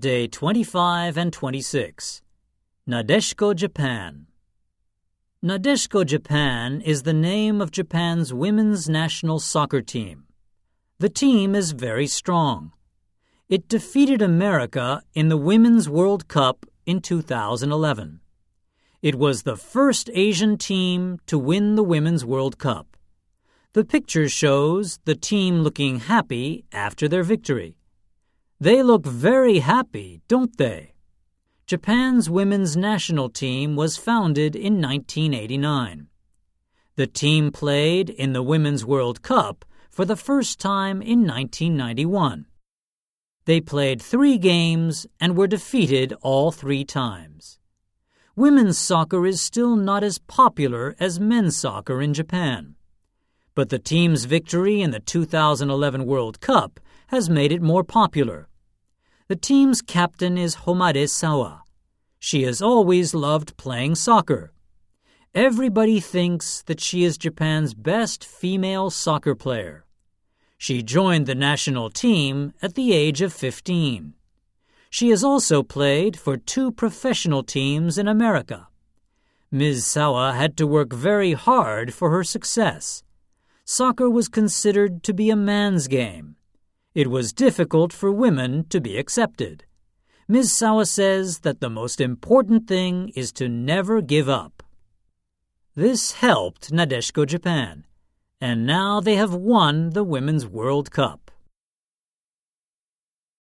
Day 25 and 26. Nadeshiko Japan. Nadeshiko Japan is the name of Japan's women's national soccer team. The team is very strong. It defeated America in the Women's World Cup in 2011. It was the first Asian team to win the Women's World Cup. The picture shows the team looking happy after their victory. They look very happy, don't they? Japan's women's national team was founded in 1989. The team played in the Women's World Cup for the first time in 1991. They played three games and were defeated all three times. Women's soccer is still not as popular as men's soccer in Japan. But the team's victory in the 2011 World Cup has made it more popular. The team's captain is Homare Sawa. She has always loved playing soccer. Everybody thinks that she is Japan's best female soccer player. She joined the national team at the age of 15. She has also played for two professional teams in America. Ms. Sawa had to work very hard for her success. Soccer was considered to be a man's game it was difficult for women to be accepted. Ms. Sawa says that the most important thing is to never give up. This helped Nadeshiko Japan, and now they have won the Women's World Cup.